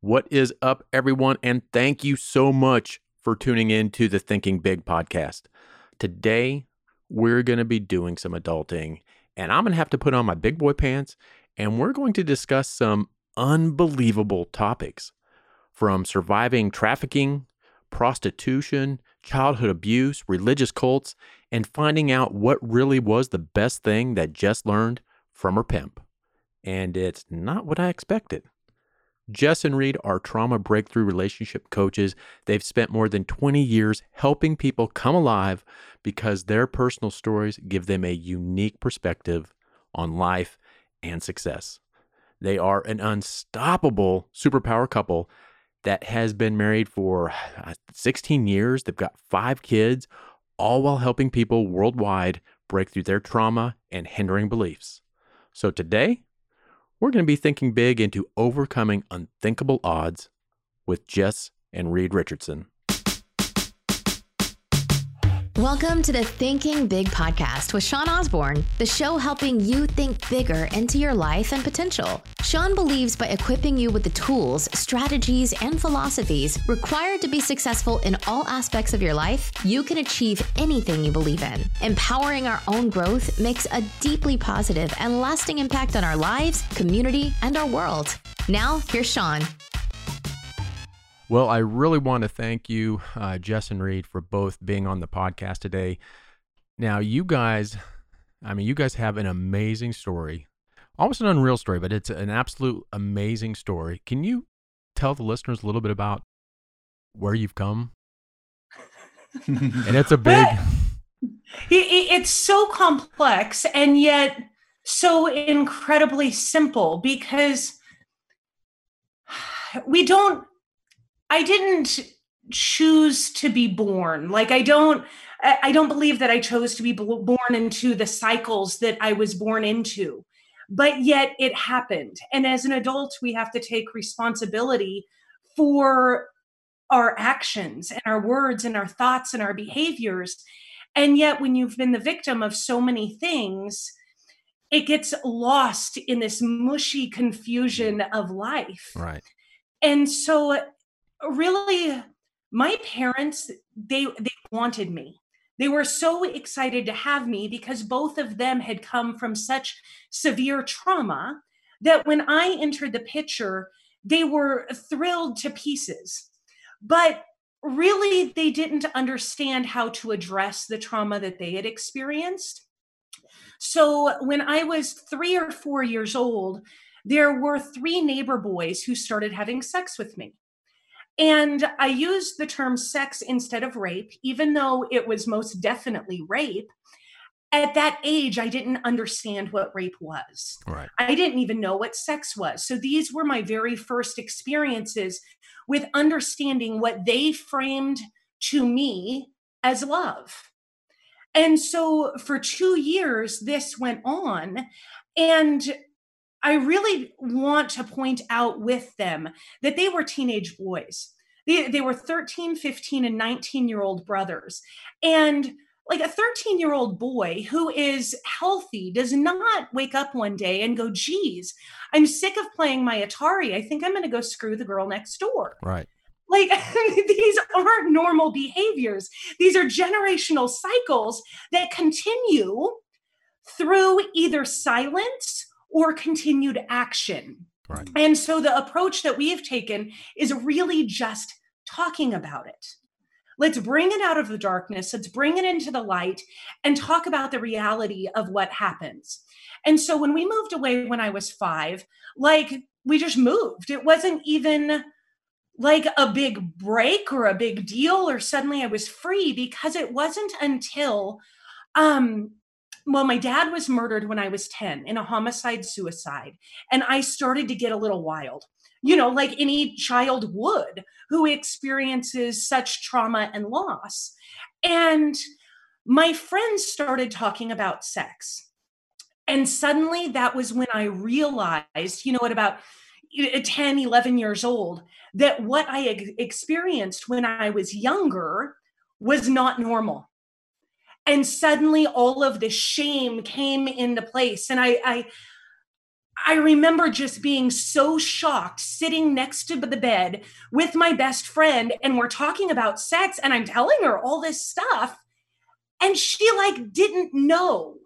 What is up, everyone? And thank you so much for tuning in to the Thinking Big podcast. Today, we're going to be doing some adulting, and I'm going to have to put on my big boy pants, and we're going to discuss some unbelievable topics from surviving trafficking, prostitution, childhood abuse, religious cults, and finding out what really was the best thing that Jess learned from her pimp. And it's not what I expected. Jess and Reed are trauma breakthrough relationship coaches. They've spent more than 20 years helping people come alive because their personal stories give them a unique perspective on life and success. They are an unstoppable superpower couple that has been married for uh, 16 years. They've got five kids, all while helping people worldwide break through their trauma and hindering beliefs. So today, we're going to be thinking big into overcoming unthinkable odds with Jess and Reed Richardson. Welcome to the Thinking Big podcast with Sean Osborne, the show helping you think bigger into your life and potential. Sean believes by equipping you with the tools, strategies, and philosophies required to be successful in all aspects of your life, you can achieve anything you believe in. Empowering our own growth makes a deeply positive and lasting impact on our lives, community, and our world. Now, here's Sean. Well, I really want to thank you, uh, Jess and Reed, for both being on the podcast today. Now, you guys, I mean, you guys have an amazing story, almost an unreal story, but it's an absolute amazing story. Can you tell the listeners a little bit about where you've come? and it's a big. it's so complex and yet so incredibly simple because we don't I didn't choose to be born. Like I don't I don't believe that I chose to be born into the cycles that I was born into. But yet it happened. And as an adult, we have to take responsibility for our actions and our words and our thoughts and our behaviors. And yet, when you've been the victim of so many things, it gets lost in this mushy confusion of life. Right. And so really my parents they they wanted me. They were so excited to have me because both of them had come from such severe trauma that when i entered the picture they were thrilled to pieces. But really they didn't understand how to address the trauma that they had experienced. So when i was 3 or 4 years old there were three neighbor boys who started having sex with me and I used the term sex instead of rape, even though it was most definitely rape. At that age, I didn't understand what rape was. Right. I didn't even know what sex was. So these were my very first experiences with understanding what they framed to me as love. And so for two years, this went on. And I really want to point out with them that they were teenage boys. They, they were 13, 15, and 19 year old brothers. And like a 13 year old boy who is healthy does not wake up one day and go, geez, I'm sick of playing my Atari. I think I'm going to go screw the girl next door. Right. Like these aren't normal behaviors. These are generational cycles that continue through either silence or continued action. Right. And so the approach that we have taken is really just talking about it. Let's bring it out of the darkness. Let's bring it into the light and talk about the reality of what happens. And so when we moved away when I was five, like we just moved. It wasn't even like a big break or a big deal or suddenly I was free because it wasn't until um well, my dad was murdered when I was 10 in a homicide suicide. And I started to get a little wild, you know, like any child would who experiences such trauma and loss. And my friends started talking about sex. And suddenly that was when I realized, you know, at about uh, 10, 11 years old, that what I experienced when I was younger was not normal and suddenly all of the shame came into place and I, I I remember just being so shocked sitting next to the bed with my best friend and we're talking about sex and I'm telling her all this stuff and she like didn't know.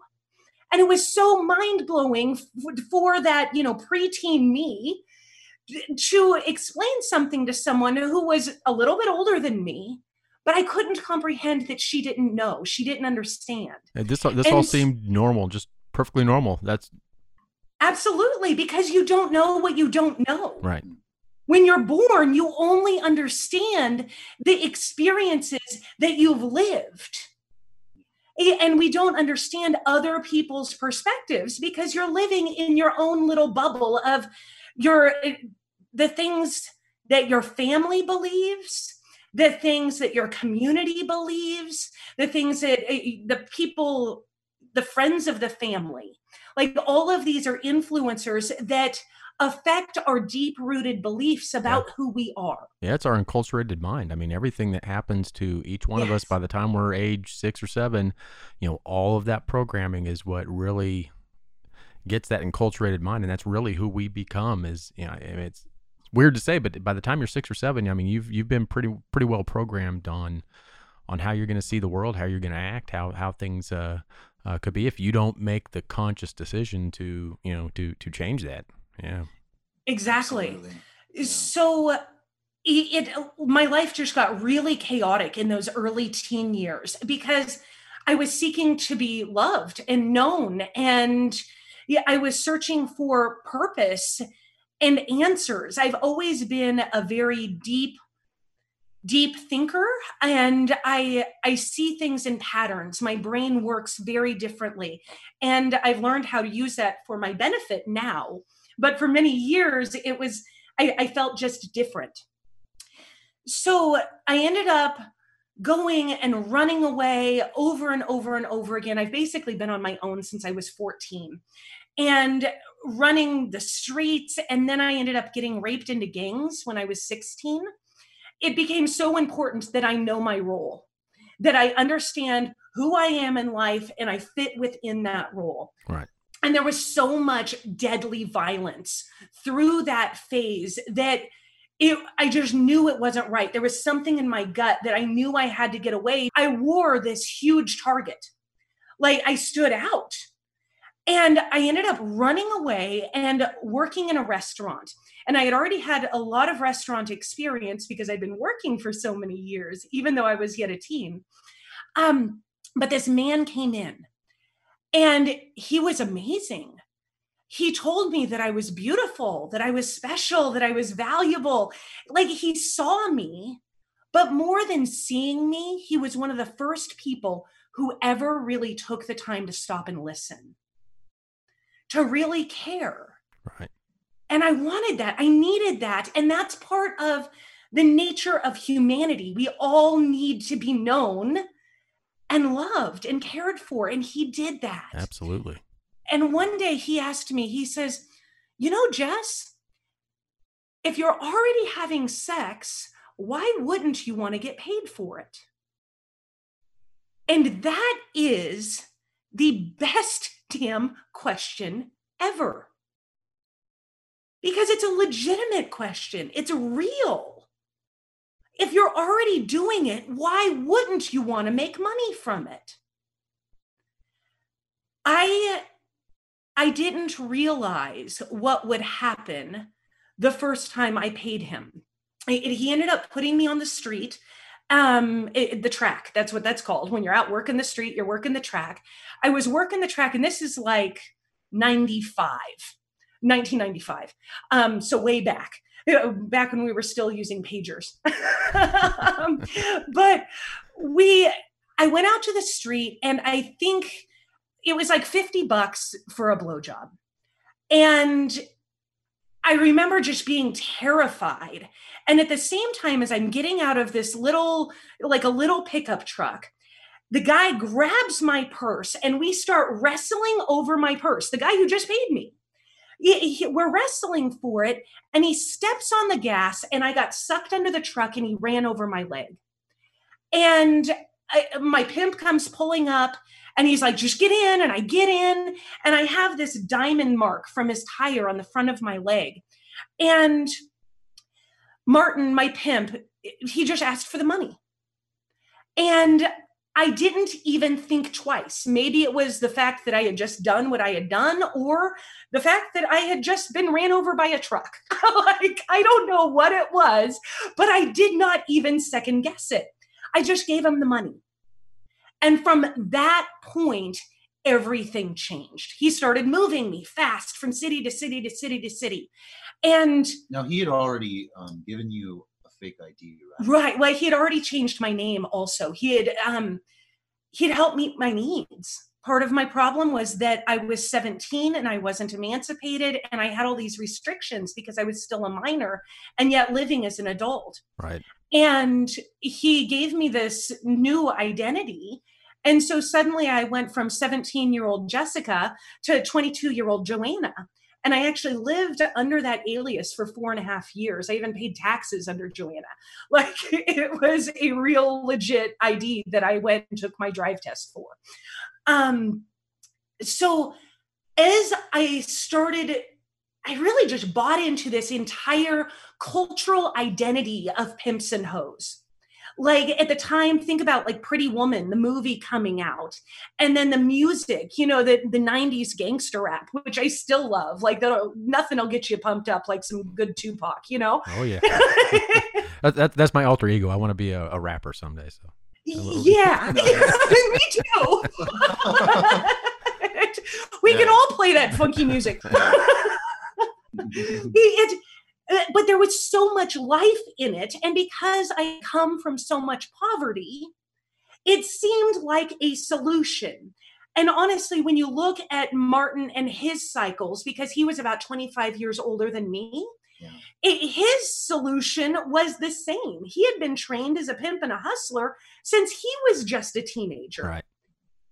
And it was so mind-blowing for that, you know, preteen me to explain something to someone who was a little bit older than me but I couldn't comprehend that she didn't know. She didn't understand. And this this and all seemed normal, just perfectly normal. That's absolutely because you don't know what you don't know. Right. When you're born, you only understand the experiences that you've lived. And we don't understand other people's perspectives because you're living in your own little bubble of your eh, the things that your family believes the things that your community believes, the things that eh, the people, the friends of the family, like all of these are influencers that affect our deep rooted beliefs about yeah. who we are. Yeah, it's our enculturated mind. I mean, everything that happens to each one yes. of us by the time we're age six or seven, you know, all of that programming is what really gets that enculturated mind. And that's really who we become is, you know, it's, weird to say, but by the time you're six or seven, I mean you've you've been pretty pretty well programmed on on how you're going to see the world, how you're going to act, how how things uh, uh, could be if you don't make the conscious decision to you know to to change that. Yeah, exactly. Yeah. So it, it my life just got really chaotic in those early teen years because I was seeking to be loved and known and yeah, I was searching for purpose and answers. I've always been a very deep deep thinker and i i see things in patterns. My brain works very differently and i've learned how to use that for my benefit now. But for many years it was i, I felt just different. So i ended up going and running away over and over and over again. I've basically been on my own since i was 14 and running the streets. And then I ended up getting raped into gangs when I was 16. It became so important that I know my role, that I understand who I am in life and I fit within that role. Right. And there was so much deadly violence through that phase that it, I just knew it wasn't right. There was something in my gut that I knew I had to get away. I wore this huge target. Like I stood out and I ended up running away and working in a restaurant. And I had already had a lot of restaurant experience because I'd been working for so many years, even though I was yet a teen. Um, but this man came in and he was amazing. He told me that I was beautiful, that I was special, that I was valuable. Like he saw me, but more than seeing me, he was one of the first people who ever really took the time to stop and listen to really care. Right. And I wanted that. I needed that. And that's part of the nature of humanity. We all need to be known and loved and cared for. And he did that. Absolutely. And one day he asked me, he says, You know, Jess, if you're already having sex, why wouldn't you want to get paid for it? And that is the best damn question ever. Because it's a legitimate question, it's real. If you're already doing it, why wouldn't you want to make money from it? I I didn't realize what would happen the first time I paid him. He ended up putting me on the street um it, the track that's what that's called. When you're out working the street you're working the track. I was working the track and this is like 95 1995 um so way back back when we were still using pagers. Um, but we i went out to the street and i think it was like 50 bucks for a blowjob. And i remember just being terrified and at the same time, as I'm getting out of this little, like a little pickup truck, the guy grabs my purse and we start wrestling over my purse, the guy who just paid me. He, he, we're wrestling for it and he steps on the gas and I got sucked under the truck and he ran over my leg. And I, my pimp comes pulling up and he's like, just get in. And I get in and I have this diamond mark from his tire on the front of my leg. And Martin, my pimp, he just asked for the money. And I didn't even think twice. Maybe it was the fact that I had just done what I had done, or the fact that I had just been ran over by a truck. like, I don't know what it was, but I did not even second guess it. I just gave him the money. And from that point, everything changed. He started moving me fast from city to city to city to city. And now he had already um, given you a fake ID, right? Right. Well, he had already changed my name. Also, he had um, he'd helped meet my needs. Part of my problem was that I was 17 and I wasn't emancipated, and I had all these restrictions because I was still a minor and yet living as an adult. Right. And he gave me this new identity. And so suddenly I went from 17 year old Jessica to 22 year old Joanna. And I actually lived under that alias for four and a half years. I even paid taxes under Joanna. Like it was a real legit ID that I went and took my drive test for. Um, so as I started, I really just bought into this entire cultural identity of pimps and hoes like at the time think about like pretty woman the movie coming out and then the music you know the, the 90s gangster rap which i still love like nothing will get you pumped up like some good tupac you know? Oh yeah. That, that, that's my alter ego. I want to be a, a rapper someday so. Yeah. Me too. We yeah. can all play that funky music. It, Uh, but there was so much life in it. And because I come from so much poverty, it seemed like a solution. And honestly, when you look at Martin and his cycles, because he was about 25 years older than me, yeah. it, his solution was the same. He had been trained as a pimp and a hustler since he was just a teenager. Right.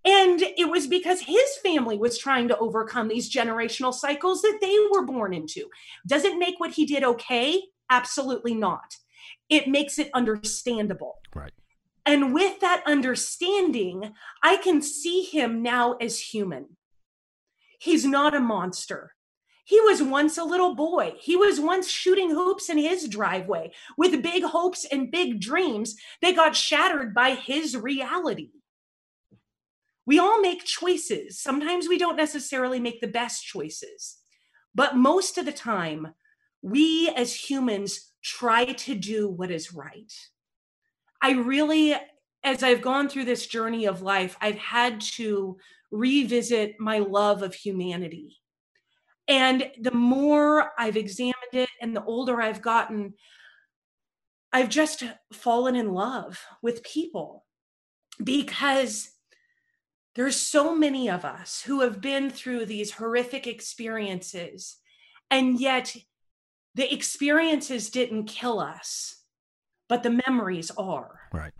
And it was because his family was trying to overcome these generational cycles that they were born into. Does it make what he did okay? Absolutely not. It makes it understandable. Right. And with that understanding, I can see him now as human. He's not a monster. He was once a little boy. He was once shooting hoops in his driveway with big hopes and big dreams that got shattered by his reality we all make choices. Sometimes we don't necessarily make the best choices, but most of the time, we as humans try to do what is right. I really, as I've gone through this journey of life, I've had to revisit my love of humanity. And the more I've examined it and the older I've gotten, I've just fallen in love with people because there's so many of us who have been through these horrific experiences, and yet the experiences didn't kill us, but the memories are. Right.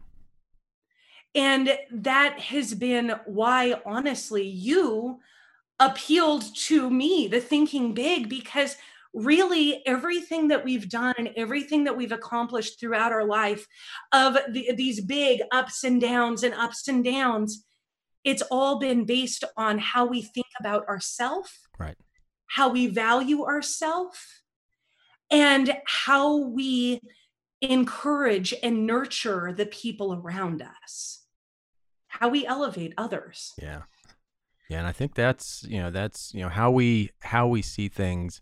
And that has been why, honestly, you appealed to me, the thinking big, because really everything that we've done and everything that we've accomplished throughout our life of the, these big ups and downs and ups and downs it's all been based on how we think about ourself right. how we value ourself and how we encourage and nurture the people around us. How we elevate others. Yeah. Yeah and i think that's you know that's you know how we how we see things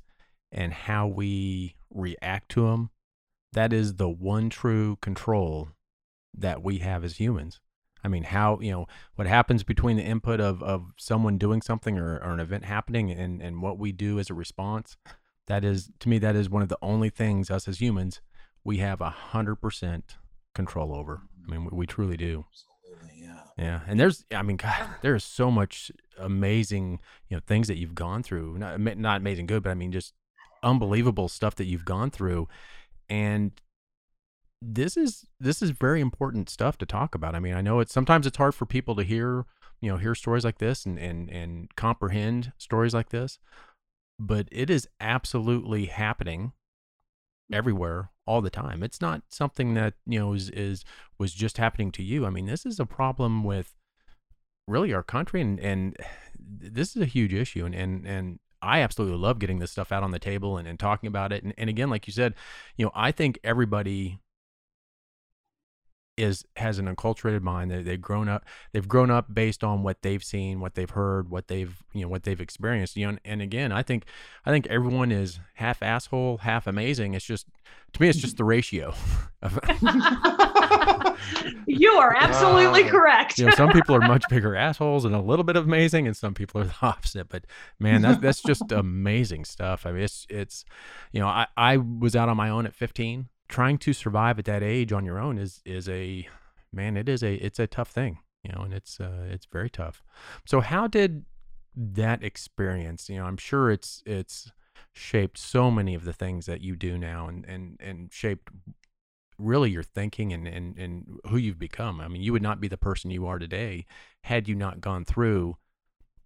and how we react to them that is the one true control that we have as humans I mean, how you know what happens between the input of of someone doing something or, or an event happening and and what we do as a response. That is to me that is one of the only things us as humans we have a hundred percent control over. I mean, we, we truly do. Absolutely, yeah. Yeah. And there's, I mean, God, there's so much amazing, you know, things that you've gone through. Not, not amazing good, but I mean, just unbelievable stuff that you've gone through. And this is this is very important stuff to talk about. I mean, I know it's sometimes it's hard for people to hear, you know, hear stories like this and and and comprehend stories like this, but it is absolutely happening everywhere all the time. It's not something that, you know, is, is was just happening to you. I mean, this is a problem with really our country and and this is a huge issue and and and I absolutely love getting this stuff out on the table and, and talking about it. And, and again, like you said, you know, I think everybody is has an enculturated mind. They, they've grown up. They've grown up based on what they've seen, what they've heard, what they've you know what they've experienced. You know, and, and again, I think I think everyone is half asshole, half amazing. It's just to me, it's just the ratio. you are absolutely correct. you know, some people are much bigger assholes and a little bit of amazing, and some people are the opposite. But man, that's that's just amazing stuff. I mean, it's it's, you know, I I was out on my own at 15. Trying to survive at that age on your own is is a man. It is a it's a tough thing, you know, and it's uh it's very tough. So how did that experience? You know, I'm sure it's it's shaped so many of the things that you do now, and and and shaped really your thinking and, and, and who you've become. I mean, you would not be the person you are today had you not gone through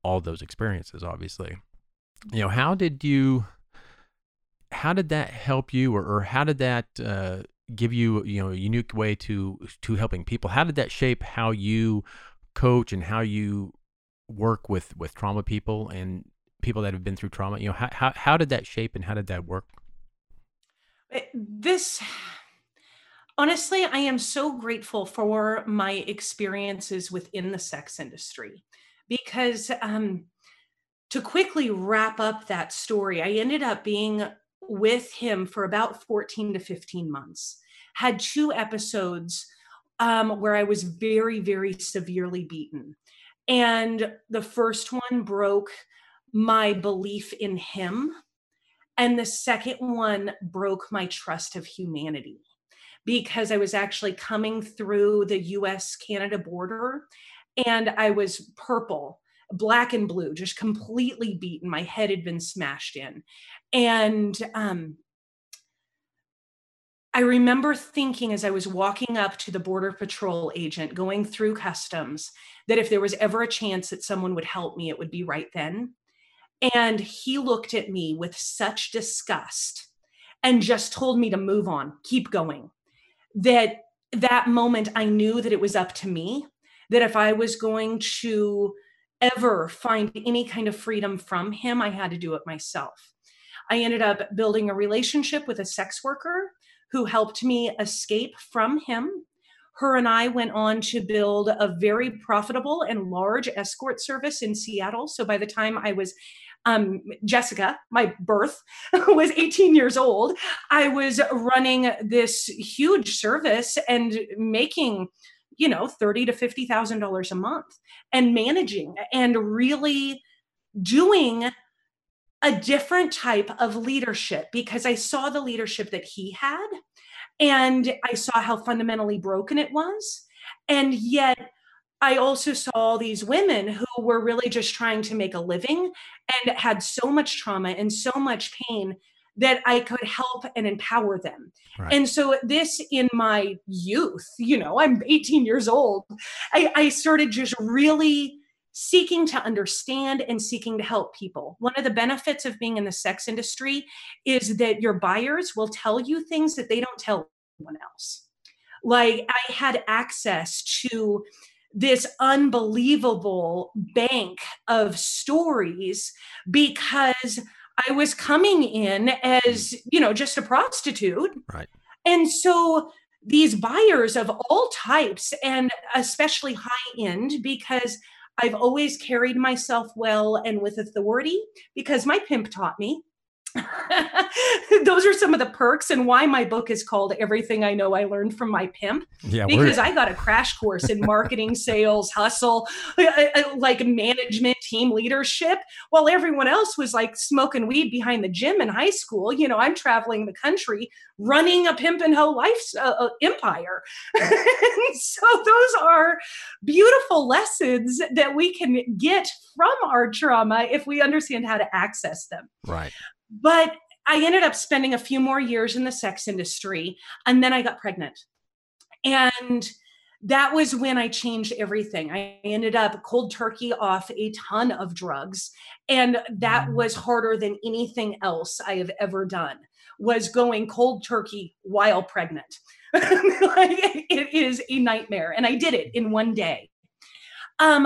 all those experiences, obviously. You know, how did you, how did that help you or, or how did that uh, give you, you know, a unique way to, to helping people? How did that shape how you coach and how you work with, with trauma people and people that have been through trauma? You know, how, how, how did that shape and how did that work? It- this honestly i am so grateful for my experiences within the sex industry because um to quickly wrap up that story i ended up being with him for about 14 to 15 months had two episodes um, where i was very very severely beaten and the first one broke my belief in him and the second one broke my trust of humanity because I was actually coming through the US Canada border and I was purple, black and blue, just completely beaten. My head had been smashed in. And um, I remember thinking as I was walking up to the Border Patrol agent going through customs that if there was ever a chance that someone would help me, it would be right then. And he looked at me with such disgust and just told me to move on, keep going. That that moment I knew that it was up to me, that if I was going to ever find any kind of freedom from him, I had to do it myself. I ended up building a relationship with a sex worker who helped me escape from him. Her and I went on to build a very profitable and large escort service in Seattle. So by the time I was um, Jessica, my birth, was 18 years old, I was running this huge service and making, you know, thirty to fifty thousand dollars a month, and managing and really doing a different type of leadership because I saw the leadership that he had, and I saw how fundamentally broken it was, and yet I also saw all these women who were really just trying to make a living and had so much trauma and so much pain that I could help and empower them. Right. And so, this in my youth, you know, I'm 18 years old, I, I started just really seeking to understand and seeking to help people. One of the benefits of being in the sex industry is that your buyers will tell you things that they don't tell anyone else. Like, I had access to this unbelievable bank of stories because I was coming in as, you know, just a prostitute. Right. And so these buyers of all types and especially high end because I've always carried myself well and with authority because my pimp taught me. Those are some of the perks and why my book is called Everything I Know I Learned from My Pimp Yeah. because I got a crash course in marketing, sales, hustle, uh, uh, like management, team leadership, while everyone else was like smoking weed behind the gym in high school. You know, I'm traveling the country running a pimp and hoe life uh, uh, empire. so those are beautiful lessons that we can get from our trauma if we understand how to access them. right. But I ended up spending a few more years in the sex industry and then I got pregnant. And that was when I changed everything. I ended up cold turkey off a ton of drugs. And that was harder than anything else I have ever done. was going cold turkey while pregnant. it is a nightmare. And I did it in one day. Um,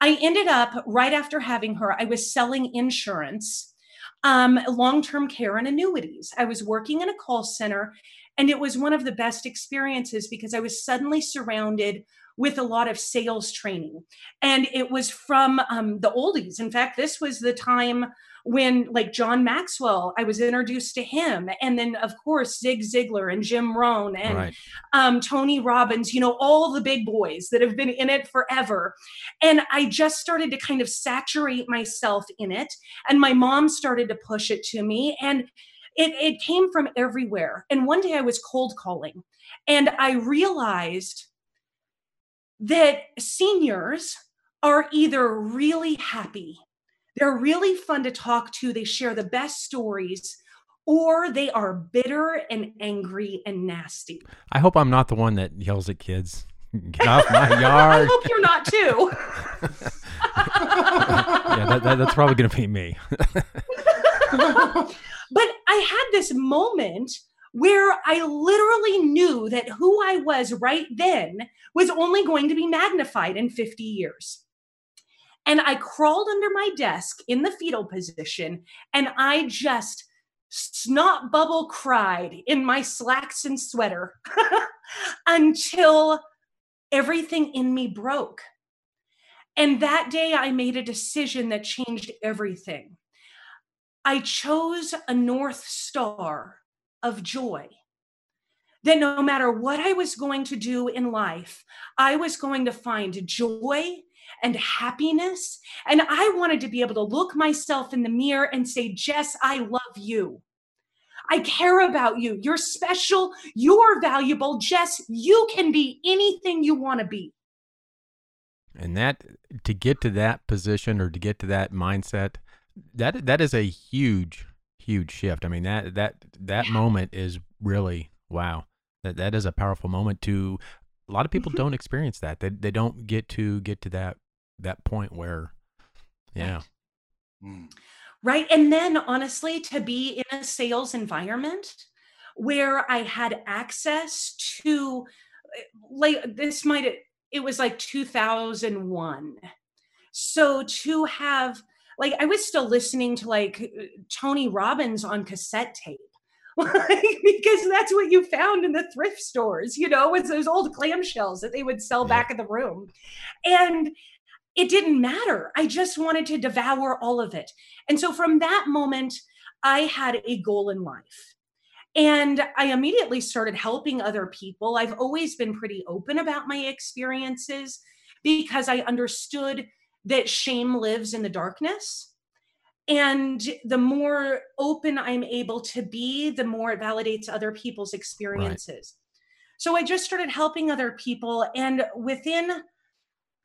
I ended up right after having her, I was selling insurance, um, long term care, and annuities. I was working in a call center, and it was one of the best experiences because I was suddenly surrounded with a lot of sales training. And it was from um, the oldies. In fact, this was the time when, like John Maxwell, I was introduced to him. And then, of course, Zig Ziglar and Jim Rohn and right. um, Tony Robbins, you know, all the big boys that have been in it forever. And I just started to kind of saturate myself in it. And my mom started to push it to me. And it, it came from everywhere. And one day I was cold calling and I realized that seniors are either really happy, they're really fun to talk to, they share the best stories, or they are bitter and angry and nasty. I hope I'm not the one that yells at kids. Get off my yard. I hope you're not too. yeah, that, that, that's probably going to be me. but I had this moment where I literally knew that who I was right then was only going to be magnified in 50 years. And I crawled under my desk in the fetal position and I just snot bubble cried in my slacks and sweater until everything in me broke. And that day I made a decision that changed everything. I chose a North Star of joy. That no matter what I was going to do in life, I was going to find joy and happiness. And I wanted to be able to look myself in the mirror and say, Jess, I love you. I care about you. You're special. You're valuable. Jess, you can be anything you want to be. And that to get to that position or to get to that mindset, that that is a huge huge shift. I mean that that that yeah. moment is really wow. That that is a powerful moment to a lot of people mm-hmm. don't experience that. They they don't get to get to that that point where yeah. Right. Mm. right. And then honestly to be in a sales environment where I had access to eh, like this might it was like 2001. So to have like I was still listening to like Tony Robbins on cassette tape. because that's what you found in the thrift stores, you know, was those old clamshells that they would sell back in the room. And it didn't matter. I just wanted to devour all of it. And so from that moment, I had a goal in life. And I immediately started helping other people. I've always been pretty open about my experiences because I understood that shame lives in the darkness. And the more open I'm able to be, the more it validates other people's experiences. Right. So I just started helping other people. And within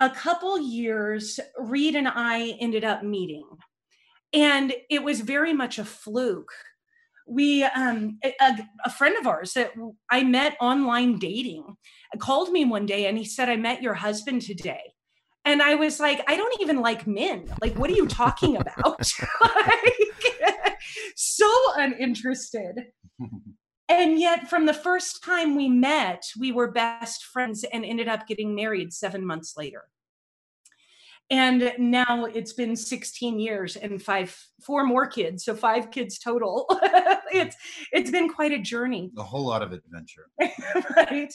a couple years, Reed and I ended up meeting. And it was very much a fluke. We, um, a, a friend of ours that I met online dating called me one day and he said, I met your husband today. And I was like, I don't even like men. Like, what are you talking about? like, so uninterested. And yet, from the first time we met, we were best friends and ended up getting married seven months later. And now it's been 16 years and five, four more kids, so five kids total. it's it's been quite a journey. A whole lot of adventure, right?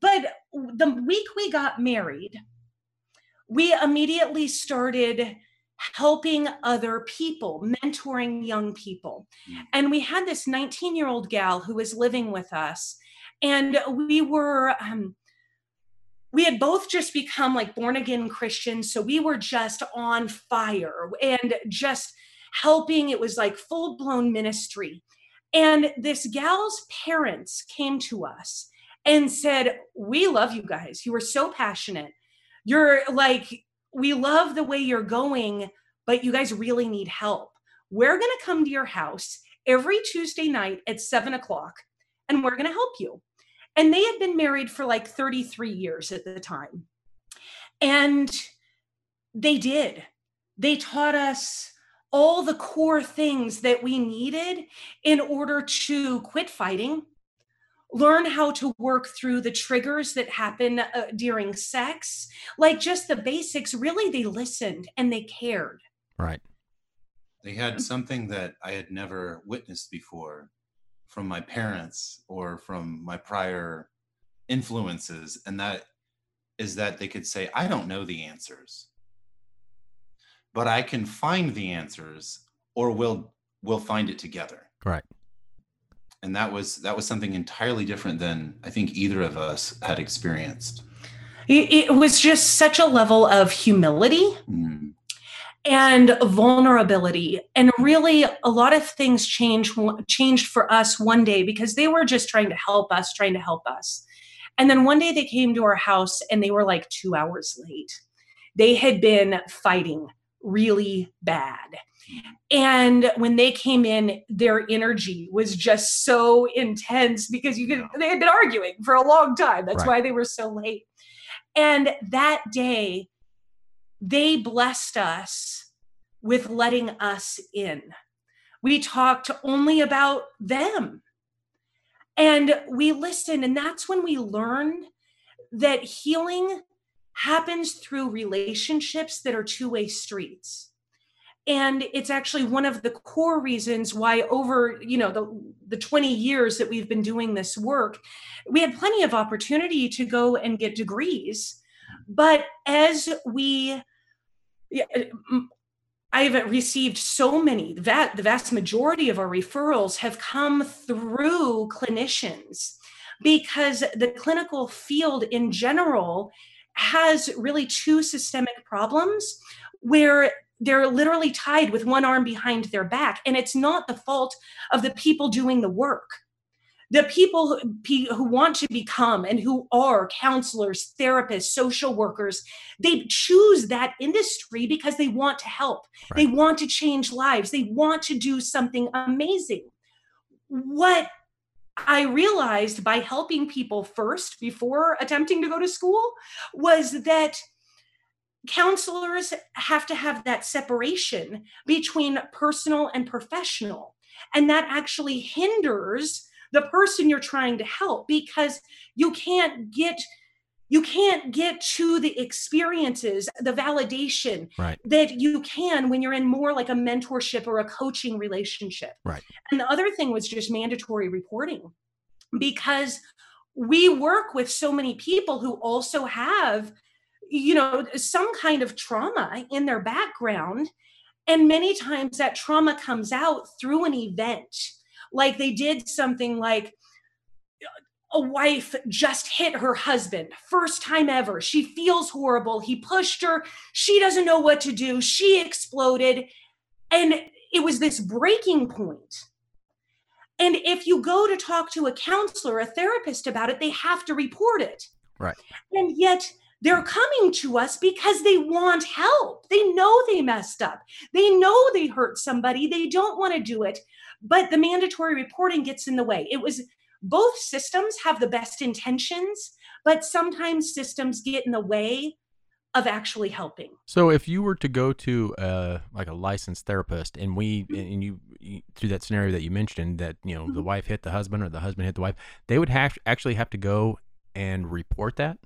but the week we got married, we immediately started helping other people, mentoring young people. Mm. And we had this 19 year old gal who was living with us. And we were, um, we had both just become like born again Christians. So we were just on fire and just helping. It was like full blown ministry. And this gal's parents came to us and said, We love you guys. You were so passionate you're like, we love the way you're going, but you guys really need help. We're going to come to your house every Tuesday night at seven o'clock and we're going to help you. And they had been married for like 33 years at the time. And they did. They taught us all the core things that we needed in order to quit fighting, learn how to work through the triggers that happen uh, during sex, like just the basics. Really, they listened and they cared. Right. They had something that I had never witnessed before from my parents or from my prior influences, and that is that they could say, I don't know the answers, but I can find the answers or we'll we'll find it together. Right. And that was that was something entirely different than I think either of us had experienced. It, it was just such a level of humility. Mm. and vulnerability and really a lot of things changed changed for us one day because they were just trying to help us trying to help us and then one day they came to our house and they were like 2 hours late they had been fighting really bad and when they came in their energy was just so intense because you could they had been arguing for a long time that's Right. why they were so late and that day they blessed us with letting us in. We talked only about them. And we listened, and that's when we learned that healing happens through relationships that are two way streets. And it's actually one of the core reasons why over, you know, the, the 20 years that we've been doing this work, we had plenty of opportunity to go and get degrees. But as we I've received so many. That the vast majority of our referrals have come through clinicians because the clinical field in general has really two systemic problems where they're literally tied with one arm behind their back and it's not the fault of the people doing the work the people who, who want to become and who are counselors, therapists, social workers, they choose that industry because they want to help. They want to change lives. They want to do something amazing. What I realized by helping people first before attempting to go to school was that counselors have to have that separation between personal and professional. And that actually hinders the person you're trying to help because you can't get you can't get to the experiences the validation Right. that you can when you're in more like a mentorship or a coaching relationship Right. and the other thing was just mandatory reporting because we work with so many people who also have you know some kind of trauma in their background and many times that trauma comes out through an event like they did something like a wife just hit her husband first time ever. She feels horrible. He pushed her. She doesn't know what to do. She exploded. And it was this breaking point. and if you go to talk to a counselor a therapist about it they have to report it. Right. and yet they're coming to us because they want help. They know they messed up. They know they hurt somebody. They don't want to do it. But the mandatory reporting gets in the way. It was both systems have the best intentions but sometimes systems get in the way of actually helping So if you were to go to uh, like a licensed therapist, and we and you, you through that scenario that you mentioned that you know the Mhm. wife hit the husband or the husband hit the wife, they would have actually have to go and report that.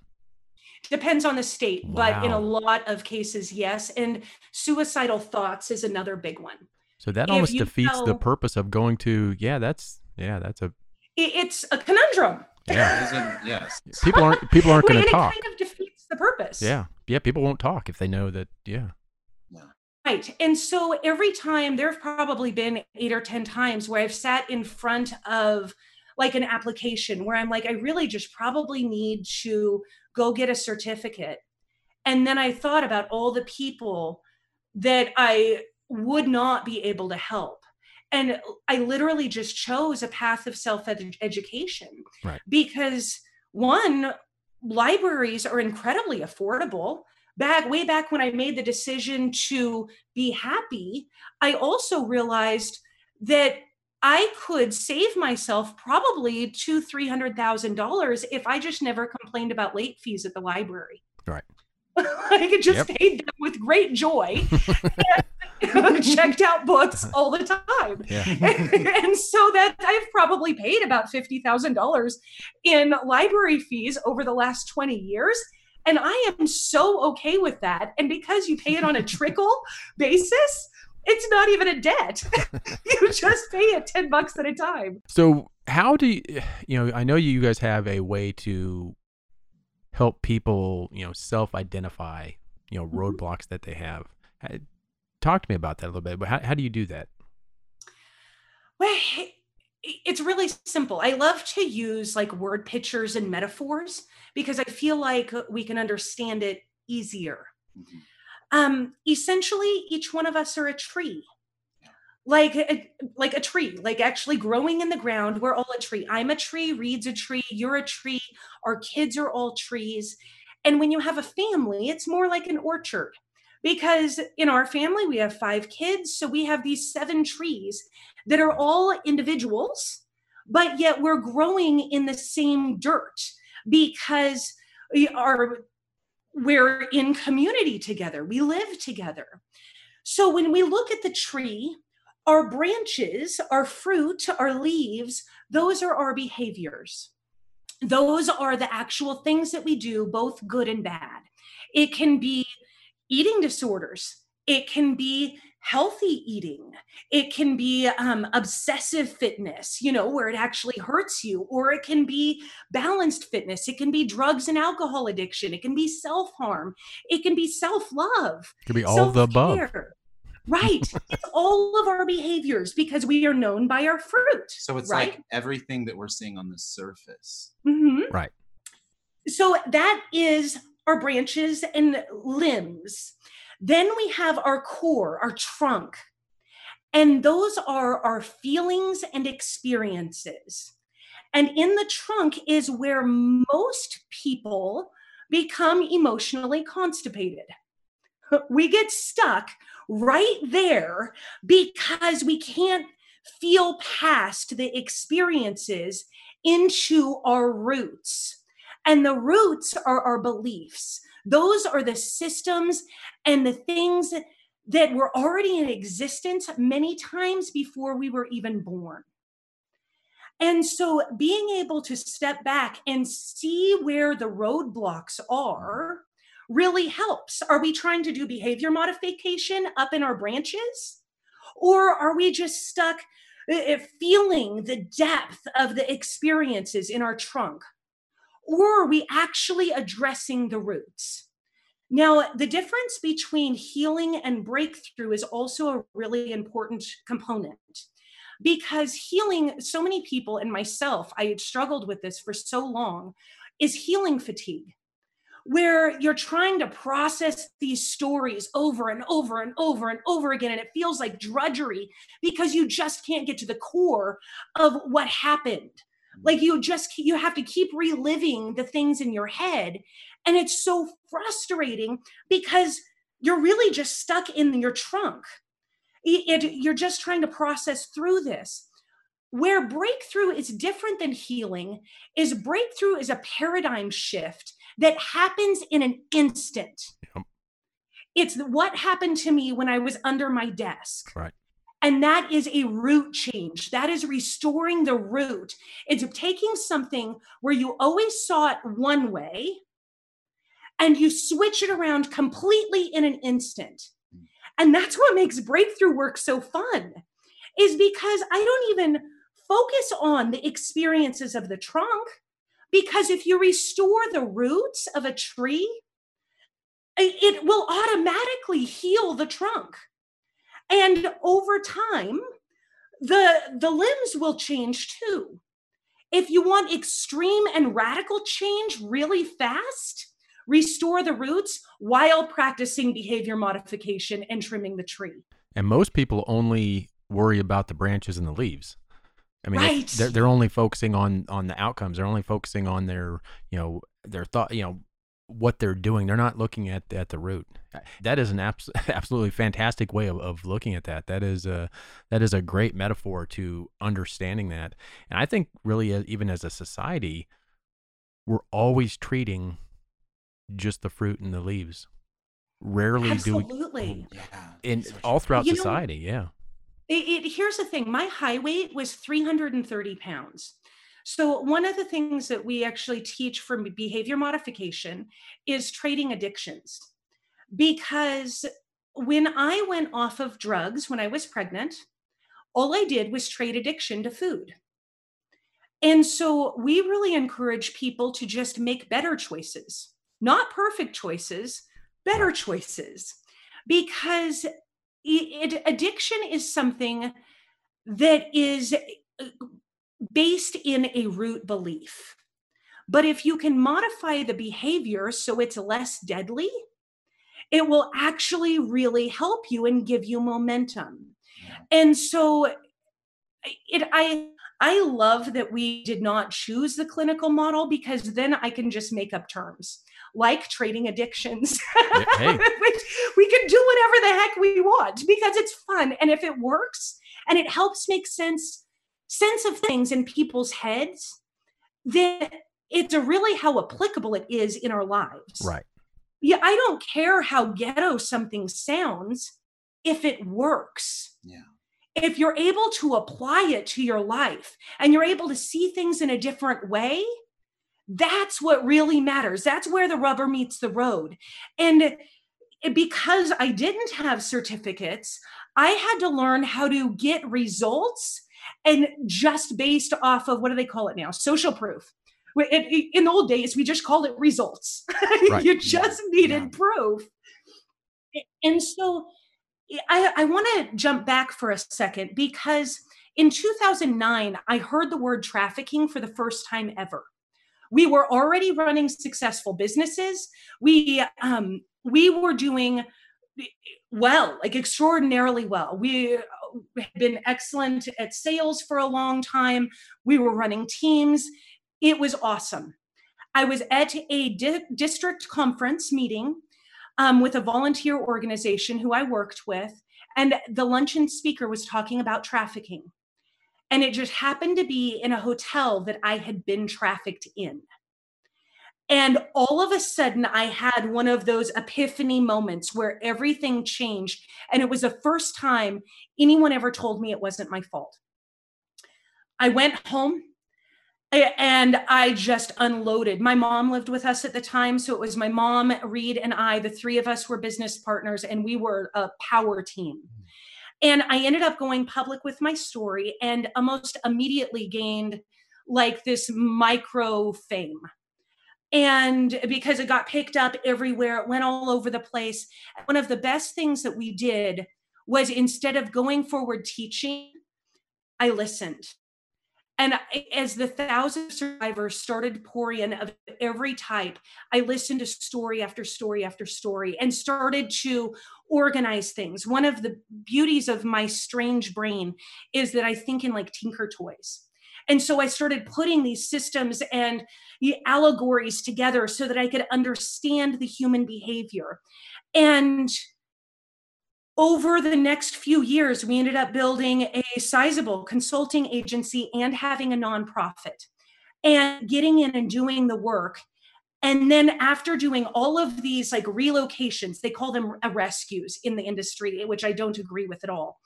depends on the state but in a lot of cases yes and suicidal thoughts is another big one So that If almost defeats the purpose of going to. Yeah, that's yeah, that's a it's a conundrum yeah. Isn't- yes. people aren't people aren't Well, going and to it talk. kind of defeats the purpose Yeah, yeah. People won't talk if they know that. Yeah, Right. And so every time there have probably been eight or 10 times where I've sat in front of like an application where I'm like, I really just probably need to go get a certificate. And then I thought about all the people that I would not be able to help. And I literally just chose a path of self education Right. because one, libraries are incredibly affordable back way back when I made the decision to be happy, I also realized that I could save myself probably two, three hundred thousand dollars if I just never complained about late fees at the library. Right. I could just Yep. pay them with great joy. checked out books all the time. Yeah. and so that I've probably paid about $50,000 in library fees over the last 20 years. And I am so okay with that. And because you pay it on a trickle basis, it's not even a debt. you just pay it 10 bucks at a time. So how do you, you know, I know you guys have a way to help people, you know, self-identify, you know, Mhm. roadblocks that they have. Talk to me about that a little bit. But how, how do you do that? Well, it's really simple. I love to use like word pictures and metaphors because I feel like we can understand it easier. Mhm. Um, essentially, each one of us are a tree. Like a, like a tree, like actually growing in the ground. We're all a tree. I'm a tree. Reed's a tree. You're a tree. Our kids are all trees. And when you have a family, it's more like an orchard because in our family we have five kids. So we have these seven trees that are all individuals, but yet we're growing in the same dirt because we are we're in community together. We live together. So when we look at the tree, our branches, our fruit, our leaves, those are our behaviors. Those are the actual things that we do, both good and bad. It can be eating disorders, it can be healthy eating, it can be um, obsessive fitness, you know, where it actually hurts you, or it can be balanced fitness, it can be drugs and alcohol addiction, it can be self harm, it can be self love. It can be all of the above. Right. it's all of our behaviors because we are known by our fruit. So it's right? like everything that we're seeing on the surface. Mhm. Right. So that is our branches and limbs. Then we have our core, our trunk. And those are our feelings and experiences. And in the trunk is where most people become emotionally constipated. We get stuck right there because we can't feel past the experiences into our roots. And the roots are our beliefs. Those are the systems and the things that were already in existence many times before we were even born. And so being able to step back and see where the roadblocks are really helps. Are we trying to do behavior modification up in our branches? Or are we just stuck uh, feeling the depth of the experiences in our trunk? Or are we actually addressing the roots? Now, the difference between healing and breakthrough is also a really important component because healing, so many people and myself, I had struggled with this for so long, is healing fatigue where you're trying to process these stories over and over and over and over again and it feels like drudgery because you just can't get to the core of what happened like you just you have to keep reliving the things in your head and it's so frustrating because you're really just stuck in your trunk it, it- you're just trying to process through this where breakthrough is different than healing is breakthrough is a paradigm shift that happens in an instant. Yep. It's what happened to me when I was under my desk. Right. And that is a root change. That is restoring the root. It's taking something where you always saw it one way and you switch it around completely in an instant. And that's what makes breakthrough work so fun, is because I don't even focus on the experiences of the trunk. Because if you restore the roots of a tree, it will automatically heal the trunk. And over time, the, the limbs will change too. If you want extreme and radical change really fast, restore the roots while practicing behavior modification and trimming the tree. And most people only worry about the branches and the leaves. I mean, Right. they're, they're only focusing on on the outcomes. They're only focusing on their, you know, their thought, you know, what they're doing. They're not looking at at the root. That is an abs- absolutely fantastic way of, of looking at that. That is a that is a great metaphor to understanding that. And I think really, uh, even as a society, we're always treating just the fruit and the leaves. rarely Absolutely. do Yeah. in all throughout You know- society. yeah. It, it, here's the thing my high weight was 330 pounds. So, one of the things that we actually teach for behavior modification is trading addictions. Because when I went off of drugs when I was pregnant, all I did was trade addiction to food. And so, we really encourage people to just make better choices, not perfect choices, better choices. Because it, addiction is something that is uh, based in a root belief. But if you can modify the behavior so it's less deadly, it will actually really help you and give you momentum. Yeah. And so it I I love that we did not choose the clinical model because then I can just make up terms like trading addictions. Hey. We can do whatever the heck we want because it's fun and if it works and it helps make sense sense of things in people's heads then it's a really how applicable it is in our lives Right. yeah i don't care how ghetto something sounds if it works Yeah. if you're able to apply it to your life and you're able to see things in a different way that's what really matters that's where the rubber meets the road and because i didn't have certificates i had to learn how to get results and just based off of what do they call it now social proof We- it- it- in the old days we just called it results Right. you just needed Yeah. proof and so I, I want to jump back for a second because in 2009, I heard the word trafficking for the first time ever. We were already running successful businesses. We um, we were doing well, like extraordinarily well. We had been excellent at sales for a long time. We were running teams. It was awesome. I was at a di- district conference meeting um, with a volunteer organization who I worked with, and the luncheon speaker was talking about trafficking. And it just happened to be in a hotel that I had been trafficked in. And all of a sudden, I had one of those epiphany moments where everything changed. And it was the first time anyone ever told me it wasn't my fault. I went home and I just unloaded. My mom lived with us at the time. So it was my mom, Reed, and I. The three of us were business partners, and we were a power team. And I ended up going public with my story and almost immediately gained like this micro fame. And because it got picked up everywhere, it went all over the place. One of the best things that we did was instead of going forward teaching, I listened. And as the thousand survivors started pouring in of every type, I listened to story after story after story and started to organize things. One of the beauties of my strange brain is that I think in like tinker toys. And so I started putting these systems and the allegories together so that I could understand the human behavior. And over the next few years, we ended up building a sizable consulting agency and having a nonprofit and getting in and doing the work. And then after doing all of these like relocations, they call them rescues in the industry, which I don't agree with at all.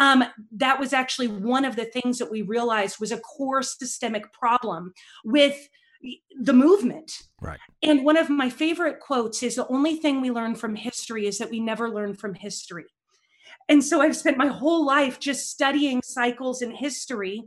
Um, that was actually one of the things that we realized was a core systemic problem with the movement. Right. And one of my favorite quotes is the only thing we learn from history is that we never learn from history. And so I've spent my whole life just studying cycles in history.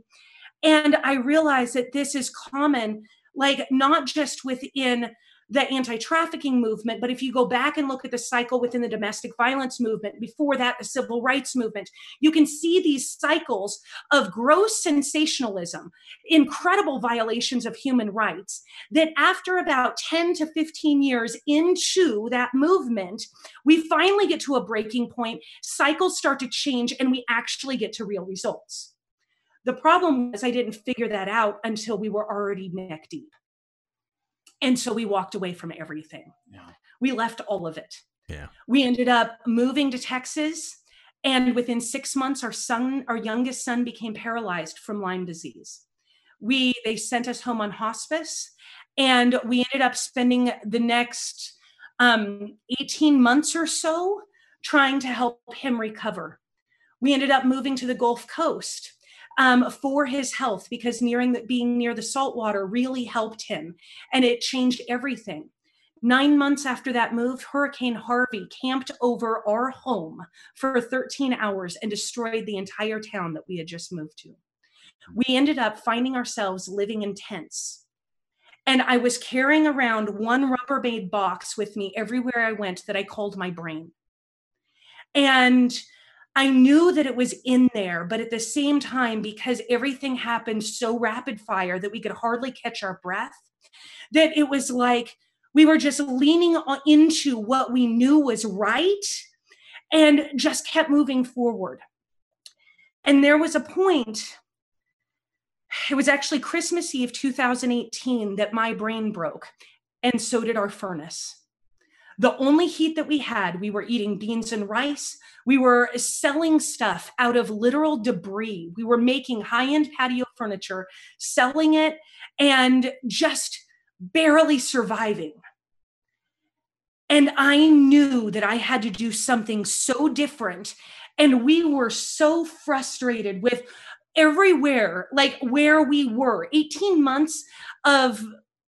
And I realize that this is common, like not just within the anti trafficking movement, but if you go back and look at the cycle within the domestic violence movement, before that, the civil rights movement, you can see these cycles of gross sensationalism, incredible violations of human rights that after about 10 to 15 years into that movement, we finally get to a breaking point, cycles start to change, and we actually get to real results. The problem was I didn't figure that out until we were already neck deep. And so we walked away from everything. Yeah. We left all of it. Yeah. We ended up moving to Texas. And within six months, our son, our youngest son, became paralyzed from Lyme disease. We they sent us home on hospice, and we ended up spending the next um, 18 months or so trying to help him recover. We ended up moving to the Gulf Coast um, for his health because nearing the, being near the salt water really helped him and it changed everything. Nine months after that move, Hurricane Harvey camped over our home for 13 hours and destroyed the entire town that we had just moved to. We ended up finding ourselves living in tents. And I was carrying around one Rubbermaid box with me everywhere I went that I called my brain. And I knew that it was in there, but at the same time, because everything happened so rapid fire that we could hardly catch our breath, that it was like we were just leaning into what we knew was right and just kept moving forward. And there was a point, it was actually Christmas Eve 2018 that my brain broke, and so did our furnace. The only heat that we had, we were eating beans and rice. We were selling stuff out of literal debris. We were making high end patio furniture, selling it, and just barely surviving. And I knew that I had to do something so different. And we were so frustrated with everywhere, like where we were 18 months of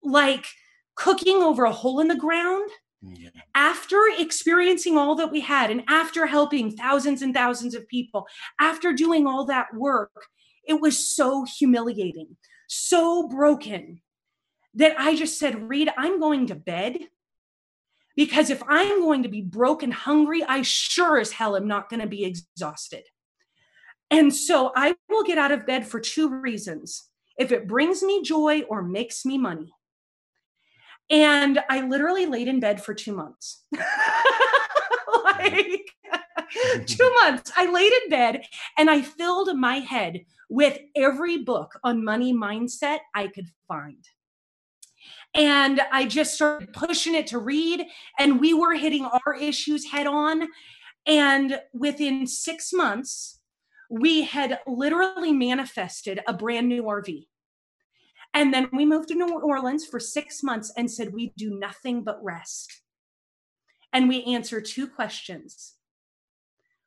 like cooking over a hole in the ground yeah. After experiencing all that we had and after helping thousands and thousands of people, after doing all that work, it was so humiliating, so broken that I just said, Reed, I'm going to bed because if I'm going to be broken, hungry, I sure as hell am not going to be exhausted. And so I will get out of bed for two reasons if it brings me joy or makes me money. And I literally laid in bed for two months. like two months. I laid in bed and I filled my head with every book on money mindset I could find. And I just started pushing it to read, and we were hitting our issues head on. And within six months, we had literally manifested a brand new RV. And then we moved to New Orleans for six months and said, we do nothing but rest. And we answer two questions.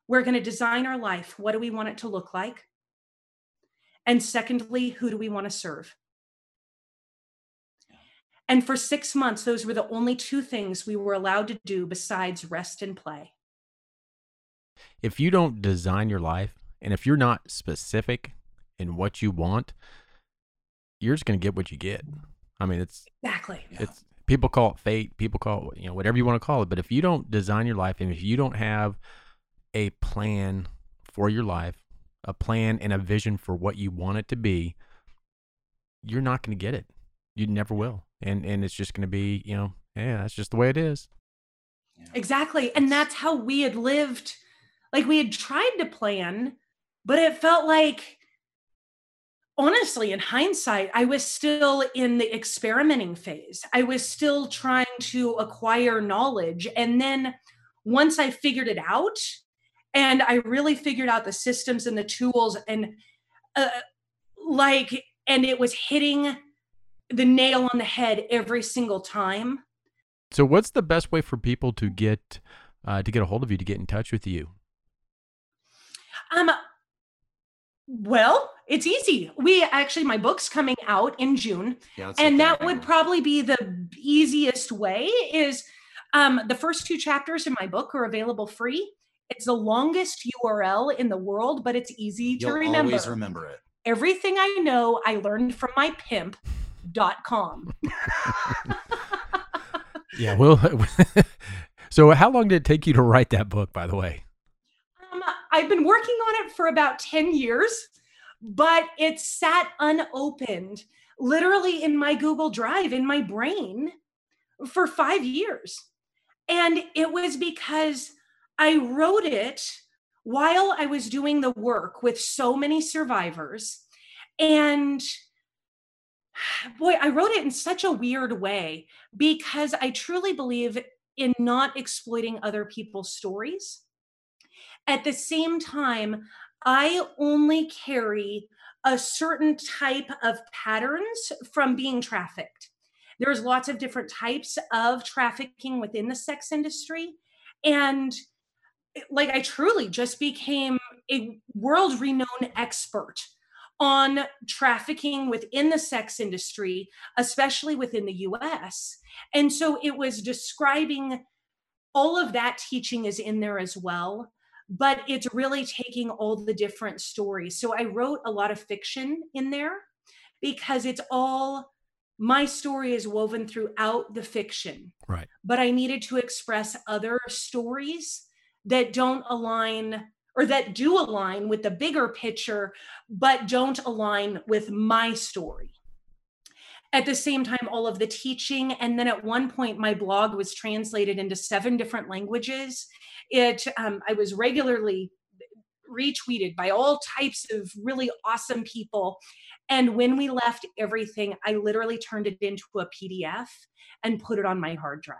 We're going to design our life. What do we want it to look like? And secondly, who do we want to serve? And for six months, those were the only two things we were allowed to do besides rest and play. If you don't design your life and if you're not specific in what you want, you're just going to get what you get. I mean, it's exactly. It's people call it fate. People call it, you know, whatever you want to call it. But if you don't design your life and if you don't have a plan for your life, a plan and a vision for what you want it to be, you're not going to get it. You never will. And and it's just going to be, you know, yeah, that's just the way it is. Exactly. And that's how we had lived. Like we had tried to plan, but it felt like honestly, in hindsight, I was still in the experimenting phase. I was still trying to acquire knowledge. And then once I figured it out, and I really figured out the systems and the tools, and uh, like, and it was hitting the nail on the head every single time. So, what's the best way for people to get uh, to get a hold of you to get in touch with you? Um, well, it's easy. We actually, my book's coming out in June, yeah, and that would probably be the easiest way. Is um, the first two chapters in my book are available free. It's the longest URL in the world, but it's easy You'll to remember. Always remember it. Everything I know, I learned from my pimp.com. yeah, well, so how long did it take you to write that book, by the way? I've been working on it for about 10 years but it sat unopened literally in my Google Drive in my brain for five years. And it was because I wrote it while I was doing the work with so many survivors. And boy, I wrote it in such a weird way because I truly believe in not exploiting other people's stories. At the same time, I only carry a certain type of patterns from being trafficked. there's lots of different types of trafficking within the sex industry. And like i truly just became a world renowned expert on trafficking within the sex industry especially within the US and so it was describing all of that teaching is in there as well but it's really taking all the different stories so i wrote a lot of fiction in there because it's all my story is woven throughout the fiction. Right. But I needed to express other stories that don't align or that do align with the bigger picture, but don't align with my story. At the same time, all of the teaching, and then at one point, my blog was translated into seven different languages. It, um, I was regularly retweeted by all types of really awesome people and when we left everything, I literally turned it into a PDF and put it on my hard drive.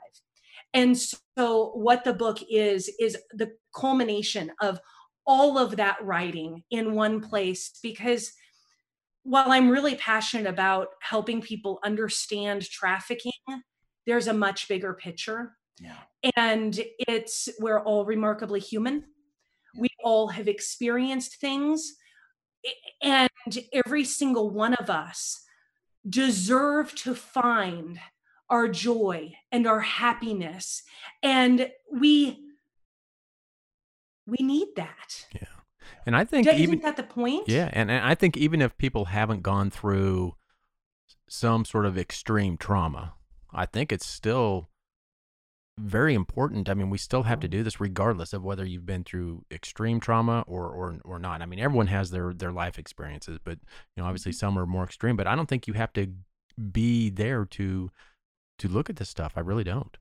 And so, what the book is, is the culmination of all of that writing in one place because while I'm really passionate about helping people understand trafficking, there's a much bigger picture. Yeah. And it's we're all remarkably human. We all have experienced things and every single one of us deserve to find our joy and our happiness and we we need that yeah and i think Isn't even that the point yeah and, and i think even if people haven't gone through some sort of extreme trauma i think it's still very important. I mean, we still have to do this regardless of whether you've been through extreme trauma or or or not. I mean, everyone has their their life experiences, but you know, obviously mm-hmm. some are more extreme, but I don't think you have to be there to to look at this stuff. I really don't.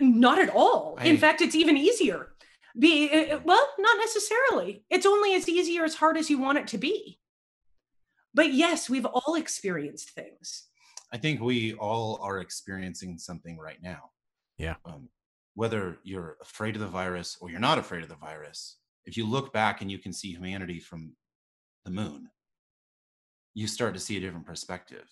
Not at all. I, In fact, it's even easier. Be well, not necessarily. It's only as easy or as hard as you want it to be. But yes, we've all experienced things. I think we all are experiencing something right now yeah. Um, whether you're afraid of the virus or you're not afraid of the virus, if you look back and you can see humanity from the moon, you start to see a different perspective.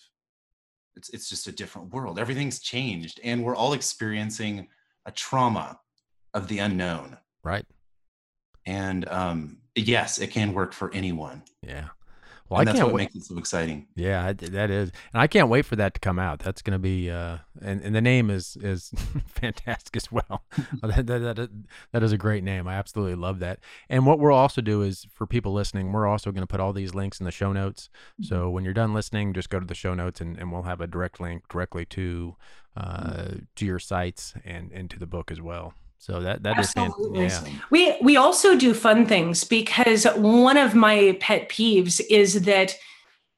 It's it's just a different world. Everything's changed, and we're all experiencing a trauma of the unknown. And um, yes, it can work for anyone. Yeah. Well, and I that's what wait. makes it so exciting. Yeah, that is, and I can't wait for that to come out. That's going to be, uh, and and the name is is fantastic as well. that, that, that, that is a great name. I absolutely love that. And what we'll also do is for people listening, we're also going to put all these links in the show notes. Mm-hmm. So when you're done listening, just go to the show notes, and, and we'll have a direct link directly to uh, mm-hmm. to your sites and and to the book as well. So that that Absolutely. is yeah. We we also do fun things because one of my pet peeves is that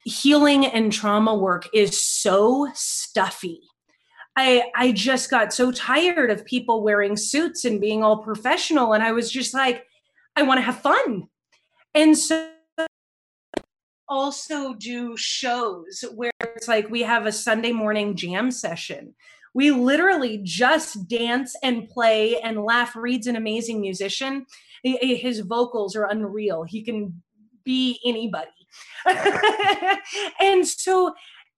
healing and trauma work is so stuffy. I I just got so tired of people wearing suits and being all professional and I was just like I want to have fun. And so also do shows where it's like we have a Sunday morning jam session we literally just dance and play and laugh. Reed's an amazing musician. His vocals are unreal. He can be anybody. and so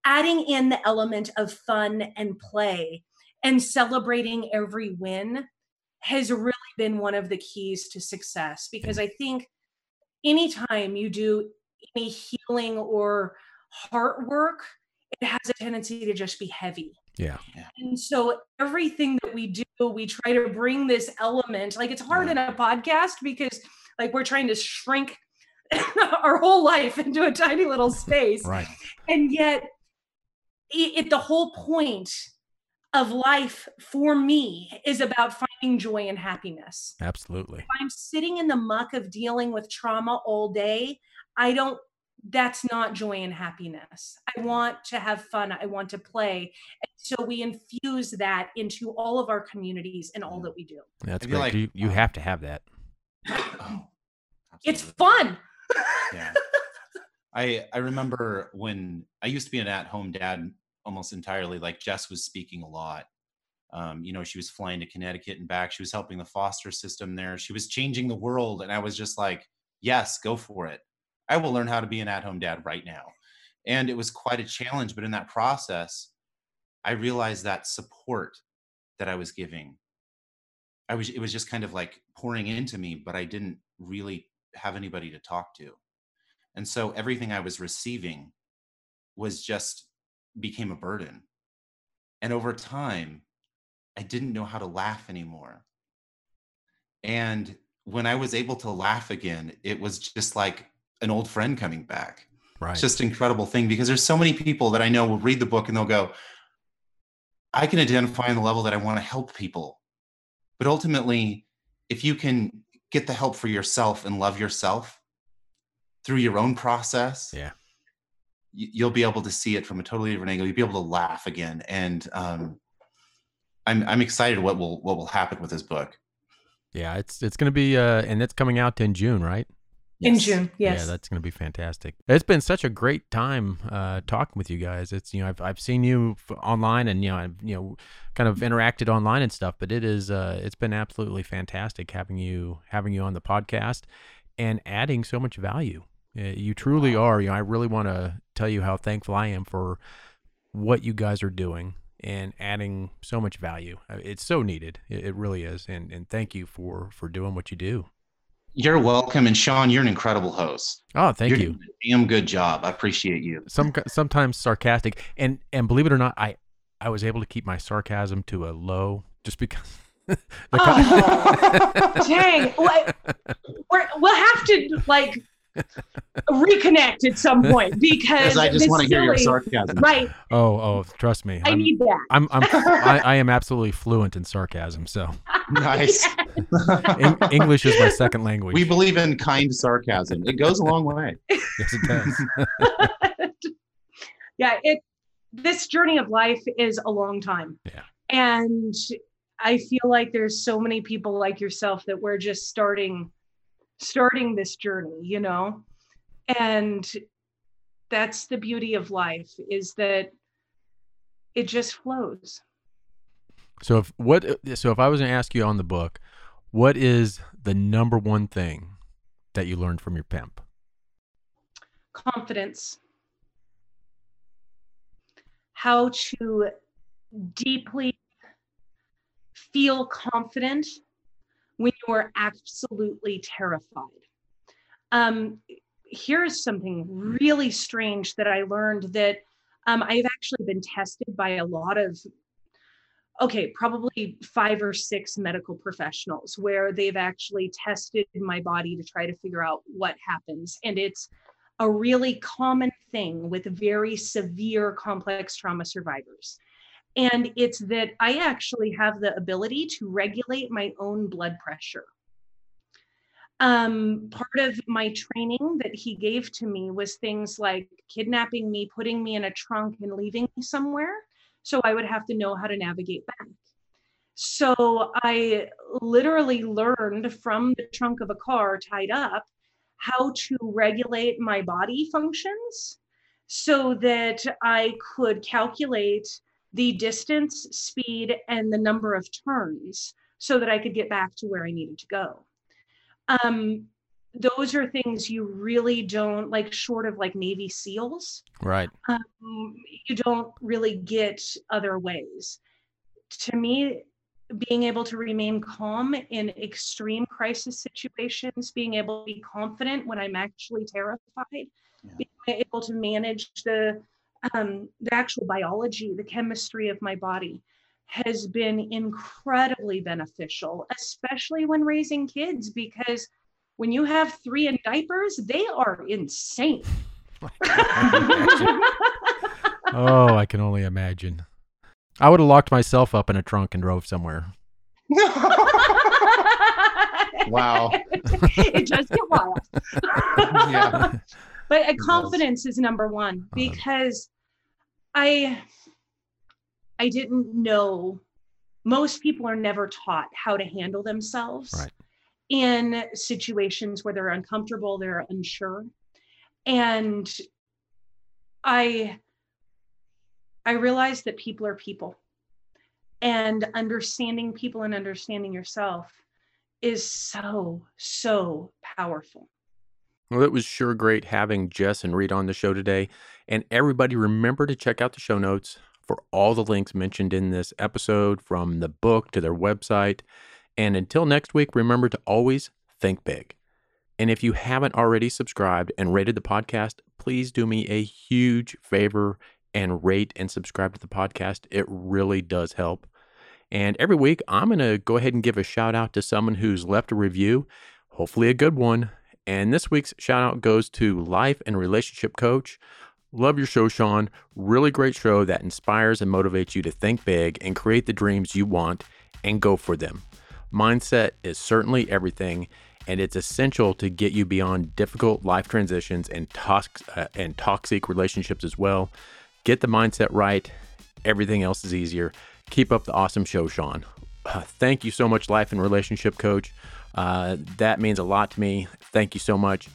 adding in the element of fun and play and celebrating every win has really been one of the keys to success because I think anytime you do any healing or heart work, it has a tendency to just be heavy. Yeah. And so everything that we do, we try to bring this element. Like it's hard mm. in a podcast because like we're trying to shrink our whole life into a tiny little space. Right. And yet it, it the whole point of life for me is about finding joy and happiness. Absolutely. If I'm sitting in the muck of dealing with trauma all day, I don't that's not joy and happiness. I want to have fun. I want to play. And so we infuse that into all of our communities and all that we do. That's great. Like, you, you have to have that. Oh, it's fun. yeah. I I remember when I used to be an at-home dad almost entirely. Like Jess was speaking a lot. Um, you know, she was flying to Connecticut and back. She was helping the foster system there. She was changing the world, and I was just like, "Yes, go for it." I will learn how to be an at home dad right now. And it was quite a challenge. But in that process, I realized that support that I was giving, I was it was just kind of like pouring into me, but I didn't really have anybody to talk to. And so everything I was receiving was just became a burden. And over time, I didn't know how to laugh anymore. And when I was able to laugh again, it was just like an old friend coming back. Right. It's just an incredible thing because there's so many people that I know will read the book and they'll go, I can identify on the level that I want to help people. But ultimately, if you can get the help for yourself and love yourself through your own process, yeah, you'll be able to see it from a totally different angle. You'll be able to laugh again. And um, I'm I'm excited what will what will happen with this book. Yeah, it's it's going to be uh and it's coming out in June, right? In June, yes. Yeah, that's going to be fantastic. It's been such a great time uh, talking with you guys. It's you know I've I've seen you f- online and you know I've you know kind of interacted online and stuff, but it is uh, it's been absolutely fantastic having you having you on the podcast and adding so much value. Uh, You truly are. You know, I really want to tell you how thankful I am for what you guys are doing and adding so much value. Uh, It's so needed. It, it really is. And and thank you for for doing what you do. You're welcome. And Sean, you're an incredible host. Oh, thank you're you. doing a damn good job. I appreciate you. some sometimes sarcastic and and believe it or not i i was able to keep my sarcasm to a low just because the Oh, dang. Well, we're, we'll have to like reconnect at some point because Because I just want to hear your silly- sarcasm. Right. oh oh trust me I i'm need that. I'm, I'm I, I am absolutely fluent in sarcasm so Nice. Eng- english is my second language we believe in kind sarcasm. It goes a long way. yes it does yeah it this journey of life is a long time Yeah. and i feel like there's so many people like yourself that we're just starting starting this journey you know? And that's the beauty of life is that it just flows. So if what so if i was going to ask you on the book what is the number one thing that you learned from your pimp? Confidence. How to deeply feel confident when you are absolutely terrified um, here's something really strange that i learned that um, i've actually been tested by a lot of okay probably five or six medical professionals where they've actually tested my body to try to figure out what happens and it's a really common thing with very severe complex trauma survivors. And it's that I actually have the ability to regulate my own blood pressure. Um, part of my training that he gave to me was things like kidnapping me, putting me in a trunk, and leaving me somewhere. So I would have to know how to navigate back. So I literally learned from the trunk of a car tied up how to regulate my body functions so that I could calculate the distance, speed, and the number of turns so that I could get back to where I needed to go. Um, those are things you really don't like, short of like Navy SEALs, right um, you don't really get other ways. To me, being able to remain calm in extreme crisis situations, being able to be confident when I'm actually terrified, being able to manage the um, the actual biology, the chemistry of my body has been incredibly beneficial, especially when raising kids, because when you have three in diapers, they are insane. oh i can only imagine i would have locked myself up in a trunk and drove somewhere Wow. it does get wild. Yeah. But uh, confidence is number one Uh-huh. because I I didn't know most people are never taught how to handle themselves Right. in situations where they're uncomfortable, they're unsure. And I I realized that people are people. And understanding people and understanding yourself is so, so powerful. Well, it was sure great having Jess and Reed on the show today. And everybody remember to check out the show notes for all the links mentioned in this episode, from the book to their website. And until next week, remember to always think big. And if you haven't already subscribed and rated the podcast, please do me a huge favor and rate and subscribe to the podcast. It really does help. And every week, I'm going to go ahead and give a shout out to someone who's left a review, hopefully a good one. And this week's shout out goes to Life and Relationship Coach. Love your show, Sean. Really great show that inspires and motivates you to think big and create the dreams you want and go for them. Mindset is certainly everything, and it's essential to get you beyond difficult life transitions and, tox- uh, and toxic relationships as well. Get the mindset right, everything else is easier. Keep up the awesome show, Sean. Uh, thank you so much, Life and Relationship Coach. Uh, that means a lot to me. Thank you so much.